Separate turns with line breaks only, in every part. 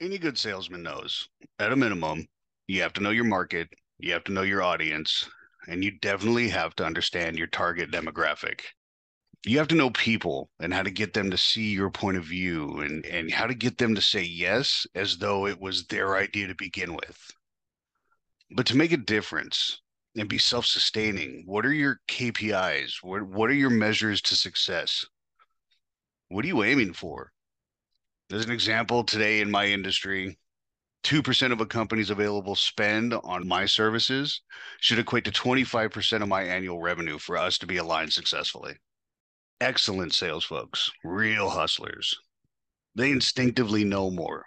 any good salesman knows at a minimum, you have to know your market, you have to know your audience, and you definitely have to understand your target demographic. You have to know people and how to get them to see your point of view and, and how to get them to say yes as though it was their idea to begin with. But to make a difference and be self sustaining, what are your KPIs? What, what are your measures to success? What are you aiming for? As an example, today in my industry, 2% of a company's available spend on my services should equate to 25% of my annual revenue for us to be aligned successfully. Excellent sales folks, real hustlers. They instinctively know more.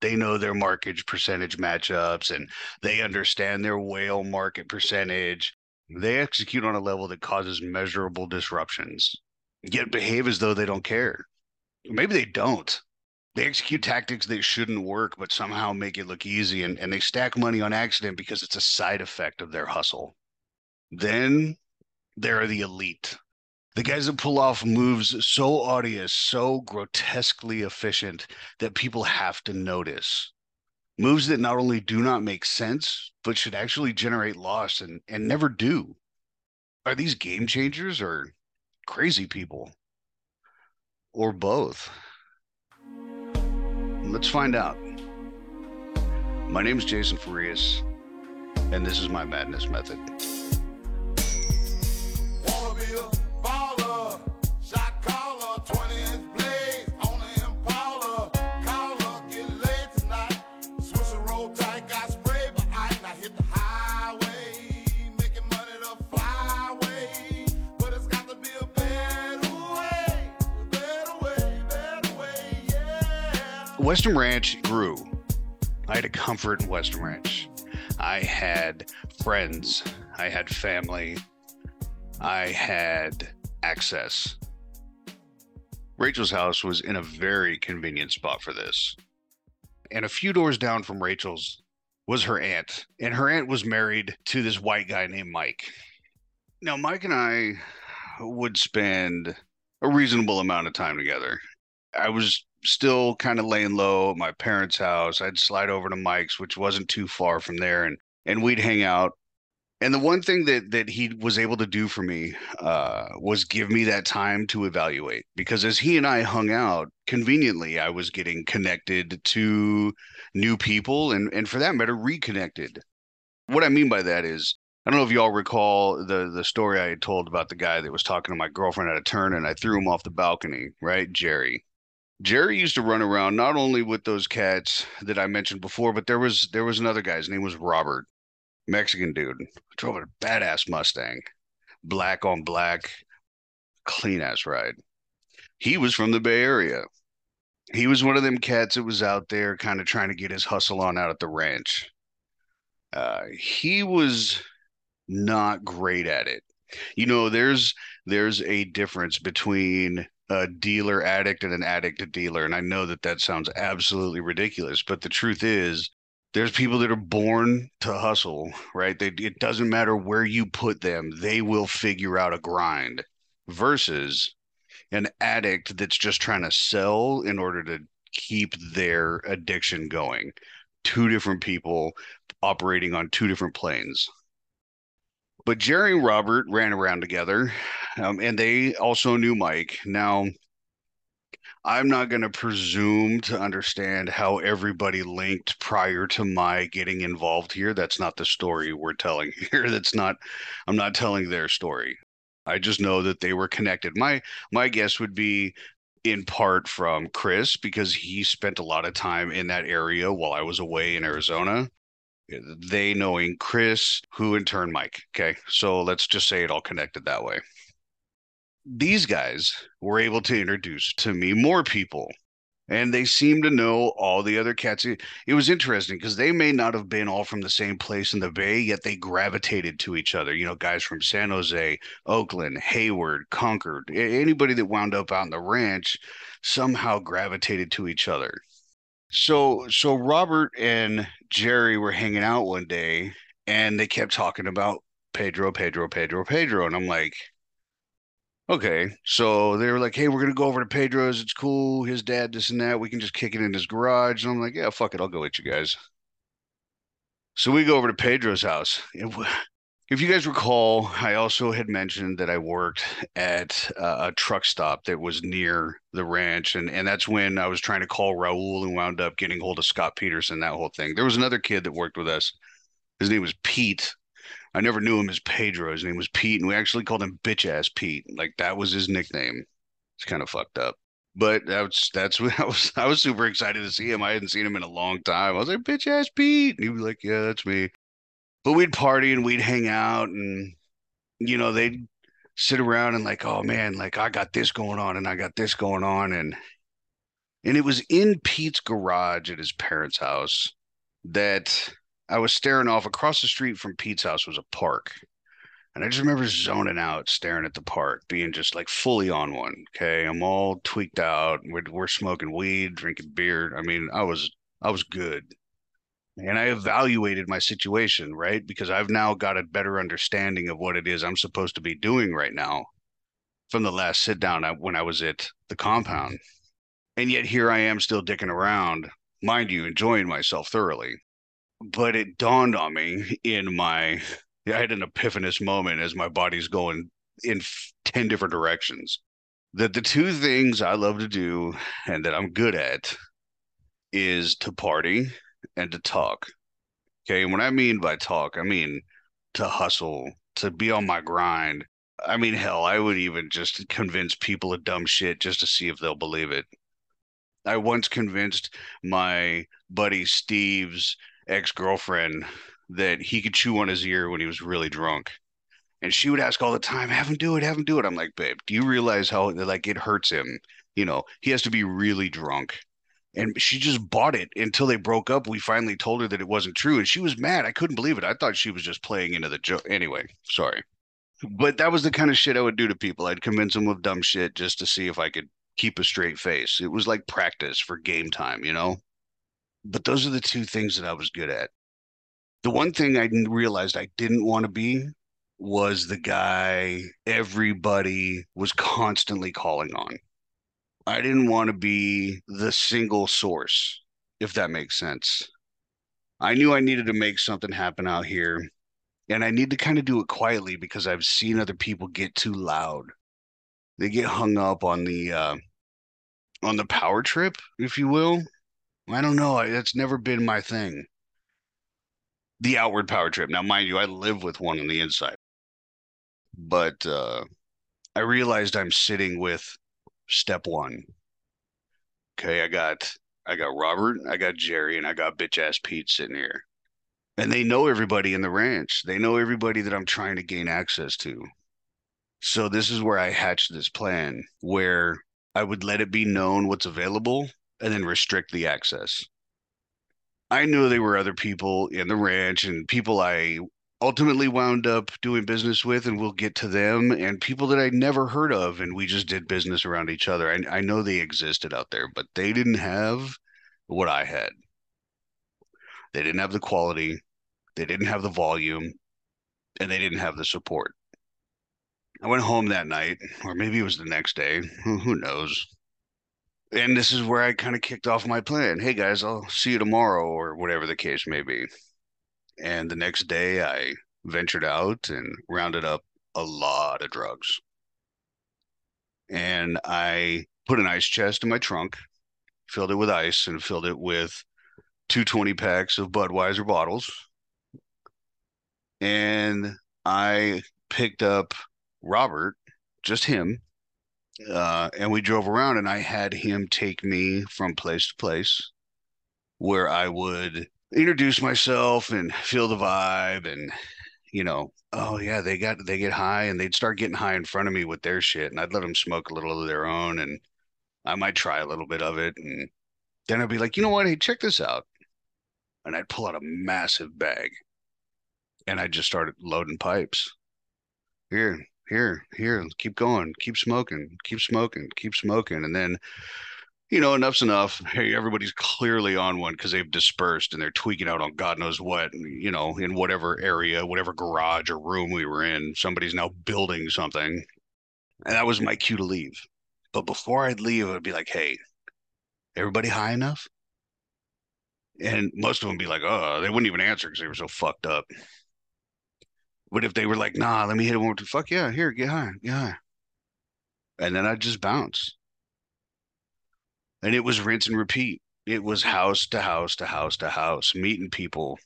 They know their market percentage matchups and they understand their whale market percentage. They execute on a level that causes measurable disruptions, yet behave as though they don't care. Maybe they don't they execute tactics that shouldn't work, but somehow make it look easy. And, and they stack money on accident because it's a side effect of their hustle. Then there are the elite. The guys that pull off moves so obvious, so grotesquely efficient that people have to notice. Moves that not only do not make sense, but should actually generate loss and, and never do. Are these game changers or crazy people? Or both? Let's find out. My name is Jason Farias, and this is my madness method. Weston Ranch grew. I had a comfort in Weston Ranch. I had friends. I had family. I had access. Rachel's house was in a very convenient spot for this. And a few doors down from Rachel's was her aunt. And her aunt was married to this white guy named Mike. Now, Mike and I would spend a reasonable amount of time together. I was still kind of laying low at my parents' house. I'd slide over to Mike's, which wasn't too far from there, and and we'd hang out. And the one thing that that he was able to do for me uh, was give me that time to evaluate. Because as he and I hung out, conveniently, I was getting connected to new people, and and for that matter, reconnected. What I mean by that is, I don't know if y'all recall the the story I had told about the guy that was talking to my girlfriend at a turn, and I threw him off the balcony, right, Jerry. Jerry used to run around not only with those cats that I mentioned before, but there was there was another guy's name was Robert, Mexican dude, drove a badass Mustang, black on black, clean ass ride. He was from the Bay Area. He was one of them cats that was out there kind of trying to get his hustle on out at the ranch. Uh, he was not great at it. You know, there's there's a difference between a dealer addict and an addict to dealer. And I know that that sounds absolutely ridiculous, but the truth is, there's people that are born to hustle, right? They, it doesn't matter where you put them, they will figure out a grind versus an addict that's just trying to sell in order to keep their addiction going. Two different people operating on two different planes. But Jerry and Robert ran around together, um, and they also knew Mike. Now, I'm not going to presume to understand how everybody linked prior to my getting involved here. That's not the story we're telling here. That's not, I'm not telling their story. I just know that they were connected. My my guess would be in part from Chris because he spent a lot of time in that area while I was away in Arizona they knowing Chris, who in turn Mike. Okay. So let's just say it all connected that way. These guys were able to introduce to me more people and they seem to know all the other cats. It, was interesting because they may not have been all from the same place in the Bay, yet they gravitated to each other. You know, guys from San Jose, Oakland, Hayward, Concord, anybody that wound up out on the ranch somehow gravitated to each other. So so Robert and Jerry were hanging out one day and they kept talking about Pedro, Pedro, Pedro, Pedro. And I'm like, Okay, so they were like, "Hey, we're gonna go over to Pedro's. It's cool. His dad, this and that. We can just kick it in his garage." And I'm like, "Yeah, fuck it. I'll go with you guys." So we go over to Pedro's house. If you guys recall, I also had mentioned that I worked at a truck stop that was near the ranch, and and that's when I was trying to call Raul and wound up getting hold of Scott Peterson. That whole thing. There was another kid that worked with us. His name was Pete. I never knew him as Pedro. His name was Pete, and we actually called him bitch ass Pete. Like that was his nickname. It's kind of fucked up. But that's that's what I was I was super excited to see him. I hadn't seen him in a long time. I was like, bitch ass Pete. And he was like, Yeah, that's me. But we'd party and we'd hang out and you know, they'd sit around and like, oh man, like I got this going on and I got this going on and and it was in Pete's garage at his parents' house that I was staring off across the street from Pete's house was a park. And I just remember zoning out, staring at the park, being just like fully on one. Okay. I'm all tweaked out. We're, we're smoking weed, drinking beer. I mean, I was, I was good. And I evaluated my situation, right? Because I've now got a better understanding of what it is I'm supposed to be doing right now from the last sit down when I was at the compound. Mm-hmm. And yet here I am still dicking around, mind you, enjoying myself thoroughly. But it dawned on me in my I had an epiphanous moment as my body's going in 10 different directions. That the two things I love to do and that I'm good at is to party and to talk. Okay. And what I mean by talk, I mean to hustle, to be on my grind. I mean, hell, I would even just convince people of dumb shit just to see if they'll believe it. I once convinced my buddy Steve's ex girlfriend that he could chew on his ear when he was really drunk. And she would ask all the time, have him do it, have him do it. I'm like, babe, do you realize how like it hurts him? You know, he has to be really drunk. And she just bought it until they broke up. We finally told her that it wasn't true. And she was mad. I couldn't believe it. I thought she was just playing into the joke. Anyway, sorry. But that was the kind of shit I would do to people. I'd convince them of dumb shit just to see if I could keep a straight face. It was like practice for game time, you know? But those are the two things that I was good at. The one thing I realized I didn't want to be was the guy everybody was constantly calling on. I didn't want to be the single source, if that makes sense. I knew I needed to make something happen out here, and I need to kind of do it quietly because I've seen other people get too loud. They get hung up on the uh, on the power trip, if you will. I don't know. That's never been my thing. The outward power trip. Now, mind you, I live with one on the inside, but uh, I realized I'm sitting with step one. Okay, I got I got Robert, I got Jerry, and I got bitch ass Pete sitting here. And they know everybody in the ranch. They know everybody that I'm trying to gain access to. So this is where I hatched this plan where I would let it be known what's available and then restrict the access. I knew there were other people in the ranch and people I ultimately wound up doing business with, and we'll get to them, and people that I never heard of, and we just did business around each other. I, I know they existed out there, but they didn't have what I had. They didn't have the quality, they didn't have the volume, and they didn't have the support. I went home that night, or maybe it was the next day. Who, who knows? And this is where I kind of kicked off my plan. Hey guys, I'll see you tomorrow, or whatever the case may be. And the next day, I ventured out and rounded up a lot of drugs. And I put an ice chest in my trunk, filled it with ice, and filled it with two 20 packs of Budweiser bottles. And I picked up Robert, just him, uh, and we drove around, and I had him take me from place to place where I would introduce myself and feel the vibe and you know oh yeah they got they get high and they'd start getting high in front of me with their shit and i'd let them smoke a little of their own and i might try a little bit of it and then i'd be like you know what? Hey check this out. And i'd pull out a massive bag and i just started loading pipes. Here here here keep going keep smoking keep smoking keep smoking. And then you know, enough's enough. Hey, everybody's clearly on one because they've dispersed and they're tweaking out on God knows what, you know, in whatever area, whatever garage or room we were in. Somebody's now building something. And that was my cue to leave. But before I'd leave, I'd be like, hey, everybody high enough? And most of them be like, oh, they wouldn't even answer because they were so fucked up. But if they were like, nah, let me hit it one more time, fuck yeah, here, get high, get high. And then I'd just bounce. And it was rinse and repeat. It was house to house to house to house, meeting people.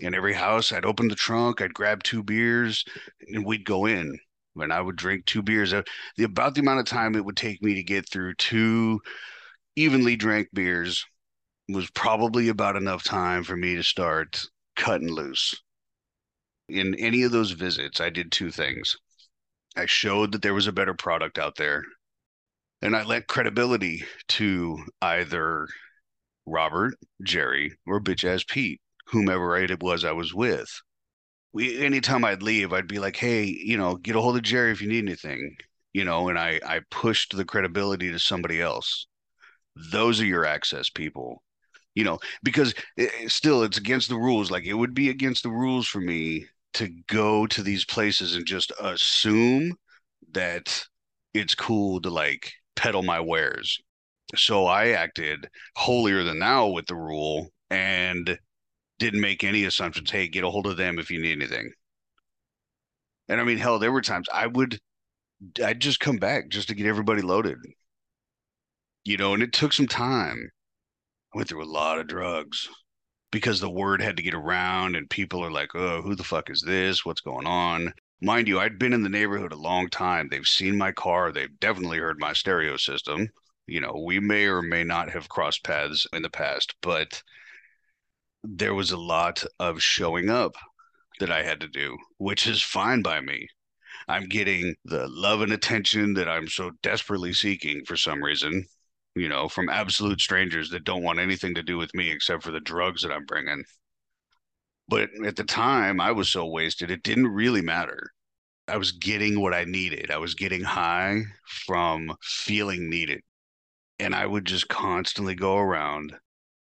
In every house, I'd open the trunk, I'd grab two beers, and we'd go in. And I would drink two beers. Uh, the about the amount of time it would take me to get through two evenly drank beers was probably about enough time for me to start cutting loose. In any of those visits, I did two things. I showed that there was a better product out there, and I lent credibility to either Robert, Jerry, or bitch ass Pete, whomever it was I was with. We anytime I'd leave, I'd be like, hey, you know, get a hold of Jerry if you need anything, you know, and I I pushed the credibility to somebody else. Those are your access people you know, because it, still it's against the rules. Like it would be against the rules for me to go to these places and just assume that it's cool to like peddle my wares. So I acted holier than thou with the rule and didn't make any assumptions. Hey, get a hold of them if you need anything. And I mean, hell, there were times I would, I'd just come back just to get everybody loaded, you know, and it took some time. I went through a lot of drugs because the word had to get around and people are like, oh, who the fuck is this? What's going on? Mind you, I'd been in the neighborhood a long time. They've seen my car. They've definitely heard my stereo system. You know, we may or may not have crossed paths in the past, but there was a lot of showing up that I had to do, which is fine by me. I'm getting the love and attention that I'm so desperately seeking for some reason you know, from absolute strangers that don't want anything to do with me except for the drugs that I'm bringing. But at the time, I was so wasted, it didn't really matter. I was getting what I needed. I was getting high from feeling needed. And I would just constantly go around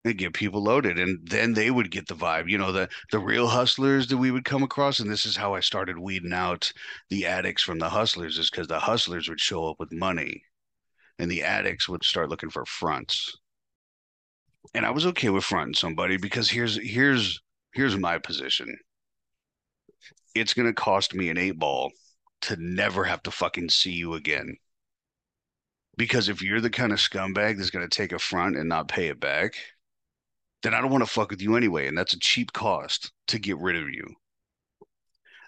and get people loaded and then they would get the vibe you know the the real hustlers that we would come across and this is how i started weeding out the addicts from the hustlers is because the hustlers would show up with money and the addicts would start looking for fronts. And I was okay with fronting somebody because here's here's here's my position. It's gonna cost me an eight ball to never have to fucking see you again. Because if you're the kind of scumbag that's gonna take a front and not pay it back, then I don't want to fuck with you anyway. And that's a cheap cost to get rid of you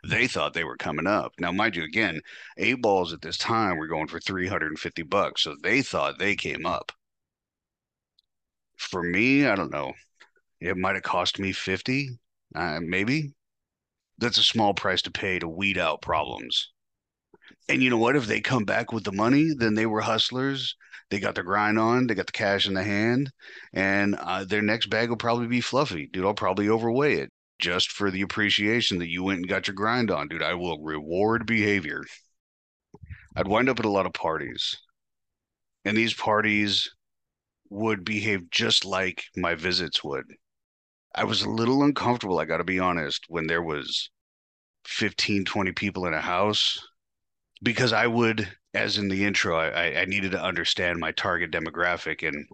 they thought they were coming up. Now, mind you, again, eight balls at this time were going for 350 bucks. So they thought they came up. For me, I don't know. It might have cost me 50, uh, maybe. That's a small price to pay to weed out problems. And you know what? If they come back with the money, then they were hustlers. They got their grind on. They got the cash in the hand, and uh, their next bag will probably be fluffy. Dude, I'll probably overweigh it just for the appreciation that you went and got your grind on, dude. I will reward behavior. I'd wind up at a lot of parties, and these parties would behave just like my visits would. I was a little uncomfortable, I got to be honest, when there was 15, 20 people in a house because I would, as in the intro, I, I needed to understand my target demographic and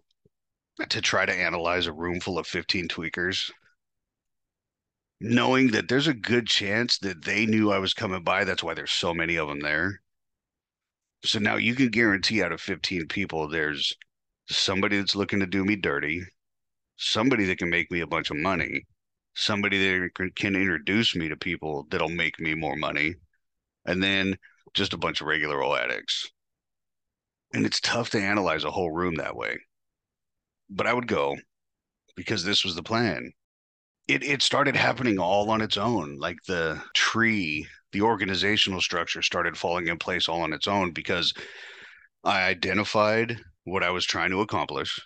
to try to analyze a room full of 15 tweakers knowing that there's a good chance that they knew I was coming by. That's why there's so many of them there. So now you can guarantee out of 15 people, there's somebody that's looking to do me dirty, somebody that can make me a bunch of money, somebody that can introduce me to people that'll make me more money, and then just a bunch of regular old addicts. And it's tough to analyze a whole room that way. But I would go because this was the plan it it started happening all on its own. Like the tree, the organizational structure started falling in place all on its own because I identified what I was trying to accomplish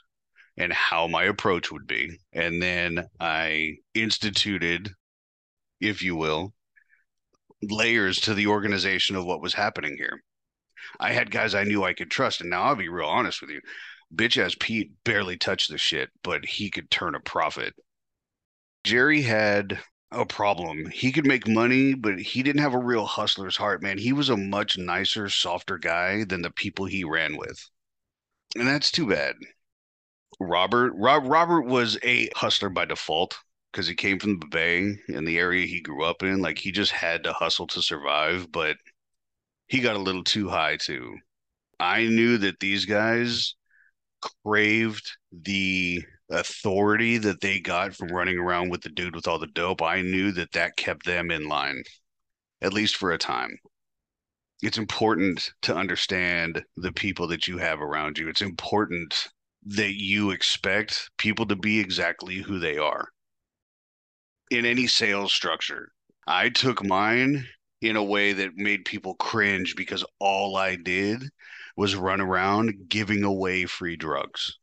and how my approach would be. And then I instituted, if you will, layers to the organization of what was happening here. I had guys I knew I could trust. And now I'll be real honest with you. Bitch ass Pete barely touched the shit, but he could turn a profit Jerry had a problem. He could make money, but he didn't have a real hustler's heart, man. He was a much nicer, softer guy than the people he ran with. And that's too bad. Robert Rob Robert was a hustler by default because he came from the Bay and the area he grew up in. Like he just had to hustle to survive, but he got a little too high too. I knew that these guys craved the authority that they got from running around with the dude with all the dope. I knew that that kept them in line, at least for a time. It's important to understand the people that you have around you. It's important that you expect people to be exactly who they are in any sales structure. I took mine in a way that made people cringe because all I did was run around giving away free drugs.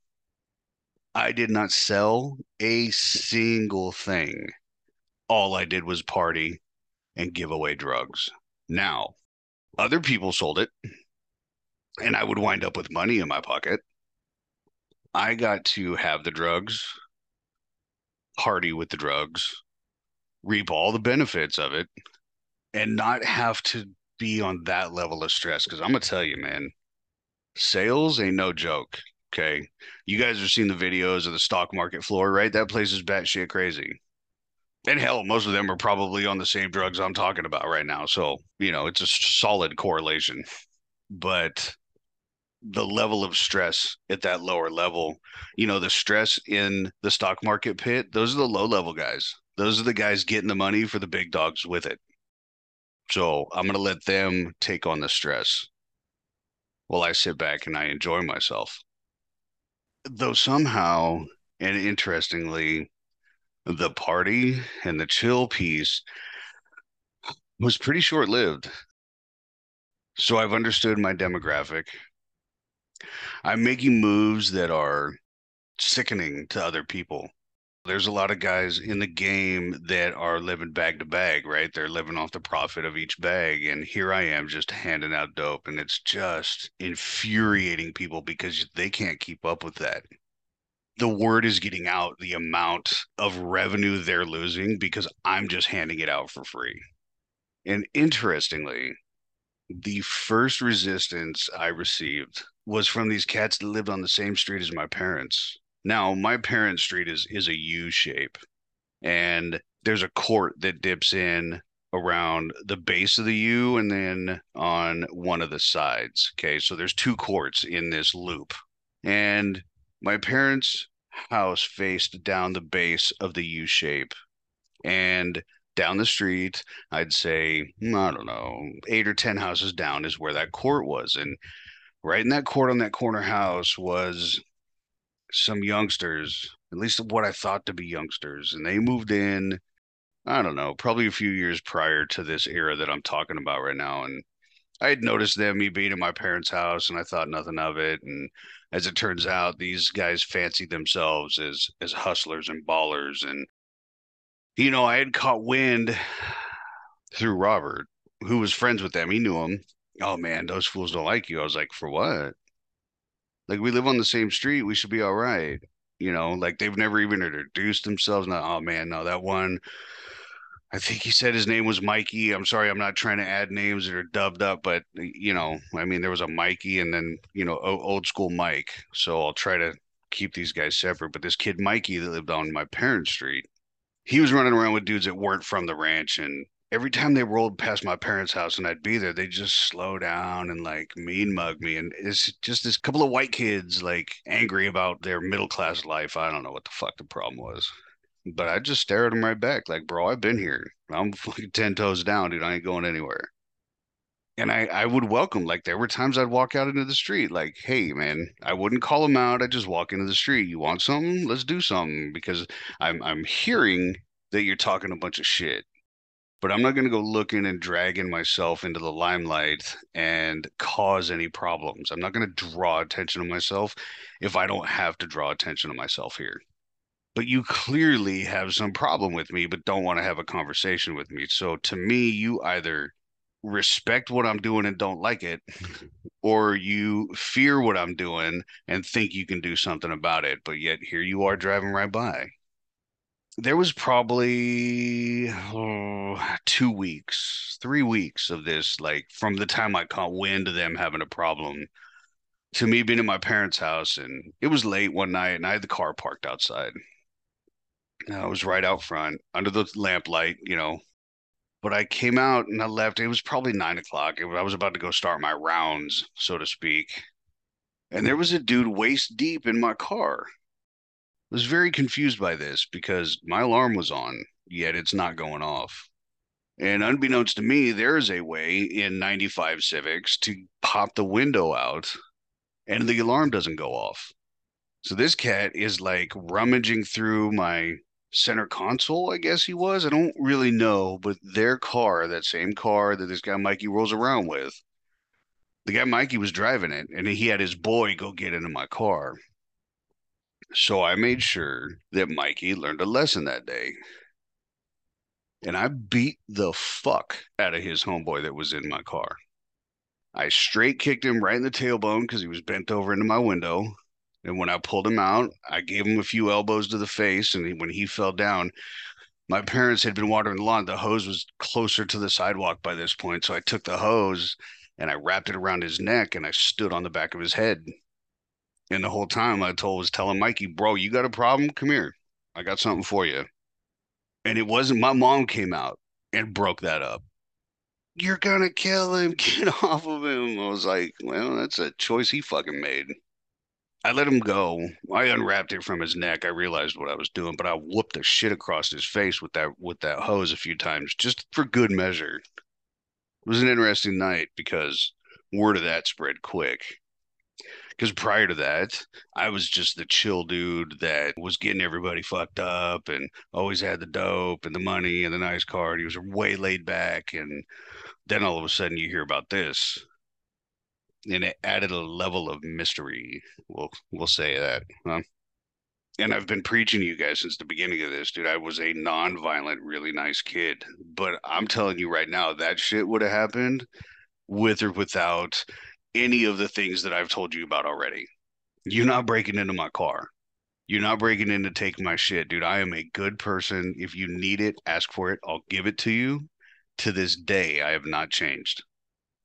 I did not sell a single thing. All I did was party and give away drugs. Now, other people sold it, and I would wind up with money in my pocket. I got to have the drugs, party with the drugs, reap all the benefits of it, and not have to be on that level of stress. Because I'm to tell you, man, sales ain't no joke. Okay. You guys are seeing the videos of the stock market floor, right? That place is batshit crazy. And hell, most of them are probably on the same drugs I'm talking about right now. So, you know, it's a solid correlation. But the level of stress at that lower level, you know, the stress in the stock market pit, those are the low level guys. Those are the guys getting the money for the big dogs with it. So I'm going to let them take on the stress while I sit back and I enjoy myself. Though somehow, and interestingly, the party and the chill piece was pretty short lived. So I've understood my demographic. I'm making moves that are sickening to other people. There's a lot of guys in the game that are living bag to bag, right? They're living off the profit of each bag. And here I am just handing out dope. And it's just infuriating people because they can't keep up with that. The word is getting out the amount of revenue they're losing because I'm just handing it out for free. And interestingly, the first resistance I received was from these cats that lived on the same street as my parents. Now, my parents' street is is a U shape, and there's a court that dips in around the base of the U and then on one of the sides. Okay, so there's two courts in this loop, and my parents' house faced down the base of the U shape, and down the street, I'd say, hmm, I don't know, eight or 10 houses down is where that court was. And right in that court on that corner house was some youngsters, at least what I thought to be youngsters, and they moved in. I don't know, probably a few years prior to this era that I'm talking about right now, and I had noticed them me being in my parents' house, and I thought nothing of it. And as it turns out, these guys fancied themselves as as hustlers and ballers, and you know, I had caught wind through Robert, who was friends with them. He knew them. Oh man, those fools don't like you. I was like, for what? Like we live on the same street, we should be all right. You know, like they've never even introduced themselves. Now, oh man, no, that one. I think he said his name was Mikey. I'm sorry, I'm not trying to add names that are dubbed up, but you know, I mean, there was a Mikey and then you know, old school Mike. So I'll try to keep these guys separate. But this kid Mikey that lived on my parents' street, he was running around with dudes that weren't from the ranch, and every time they rolled past my parents' house and I'd be there, they just slow down and like mean mug me. And it's just this couple of white kids like angry about their middle class life. I don't know what the fuck the problem was. But I just stare at them right back, like, bro, I've been here. I'm fucking 10 toes down, dude. I ain't going anywhere. And I, I would welcome, like, there were times I'd walk out into the street, like, hey, man, I wouldn't call them out. I just walk into the street. You want something? Let's do something because I'm, I'm hearing that you're talking a bunch of shit but I'm not going to go looking and dragging myself into the limelight and cause any problems. I'm not going to draw attention to myself if I don't have to draw attention to myself here. But you clearly have some problem with me, but don't want to have a conversation with me. So to me, you either respect what I'm doing and don't like it, or you fear what I'm doing and think you can do something about it. But yet here you are driving right by. There was probably oh, two weeks, three weeks of this, like from the time I caught wind of them having a problem to me being in my parents' house. And it was late one night and I had the car parked outside. I was right out front under the lamplight, you know. But I came out and I left. It was probably nine o'clock. I was about to go start my rounds, so to speak. And there was a dude waist deep in my car was very confused by this because my alarm was on, yet it's not going off. And unbeknownst to me, there is a way in 95 Civics to pop the window out and the alarm doesn't go off. So this cat is like rummaging through my center console, I guess he was. I don't really know, but their car, that same car that this guy Mikey rolls around with, the guy Mikey was driving it and he had his boy go get into my car. So I made sure that Mikey learned a lesson that day. And I beat the fuck out of his homeboy that was in my car. I straight kicked him right in the tailbone because he was bent over into my window. And when I pulled him out, I gave him a few elbows to the face. And when he fell down, my parents had been watering the lawn. The hose was closer to the sidewalk by this point. So I took the hose and I wrapped it around his neck and I stood on the back of his head and the whole time I told was telling Mikey, bro, you got a problem? Come here. I got something for you. And it wasn't my mom came out and broke that up. You're gonna kill him. Get off of him. I was like, well, that's a choice he fucking made. I let him go. I unwrapped it from his neck. I realized what I was doing, but I whooped the shit across his face with that with that hose a few times, just for good measure. It was an interesting night because word of that spread quick because prior to that, I was just the chill dude that was getting everybody fucked up and always had the dope and the money and the nice car. And he was way laid back. And then all of a sudden you hear about this. And it added a level of mystery. We'll we'll say that. Huh? And I've been preaching to you guys since the beginning of this, dude. I was a non-violent, really nice kid. But I'm telling you right now, that shit would have happened with or without any of the things that I've told you about already. You're not breaking into my car. You're not breaking in to take my shit, dude. I am a good person. If you need it, ask for it. I'll give it to you. To this day, I have not changed.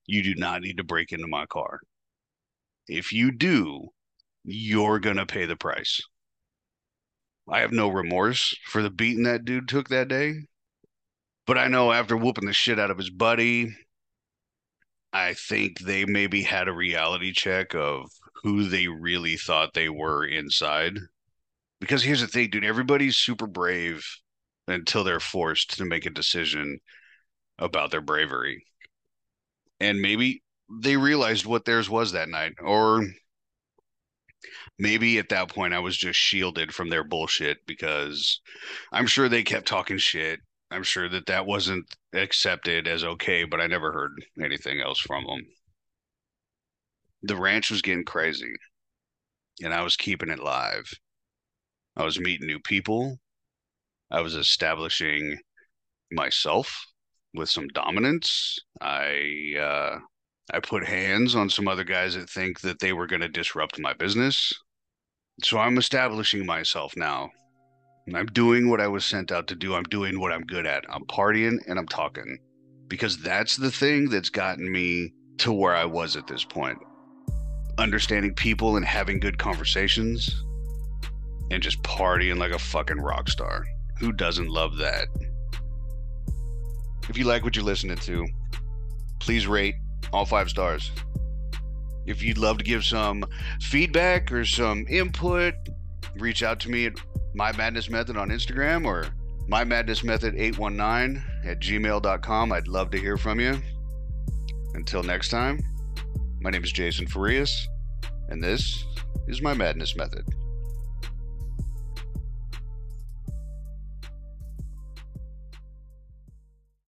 You do not need to break into my car. If you do, you're going to pay the price. I have no remorse for the beating that dude took that day. But I know after whooping the shit out of his buddy, I think they maybe had a reality check of who they really thought they were inside. Because here's the thing, dude, everybody's super brave until they're forced to make a decision about their bravery. And maybe they realized what theirs was that night. Or maybe at that point I was just shielded from their bullshit because I'm sure they kept talking shit I'm sure that that wasn't accepted as okay, but I never heard anything else from them. The ranch was getting crazy, and I was keeping it live. I was meeting new people. I was establishing myself with some dominance. I uh, I put hands on some other guys that think that they were going to disrupt my business. So I'm establishing myself now I'm doing what I was sent out to do. I'm doing what I'm good at. I'm partying and I'm talking because that's the thing that's gotten me to where I was at this point. Understanding people and having good conversations and just partying like a fucking rock star. Who doesn't love that? If you like what you're listening to, please rate all five stars. If you'd love to give some feedback or some input, reach out to me at my Madness Method on Instagram or my Madness Method 819 at gmail.com. I'd love to hear from you. Until next time, my name is Jason Farias, and this is my Madness Method.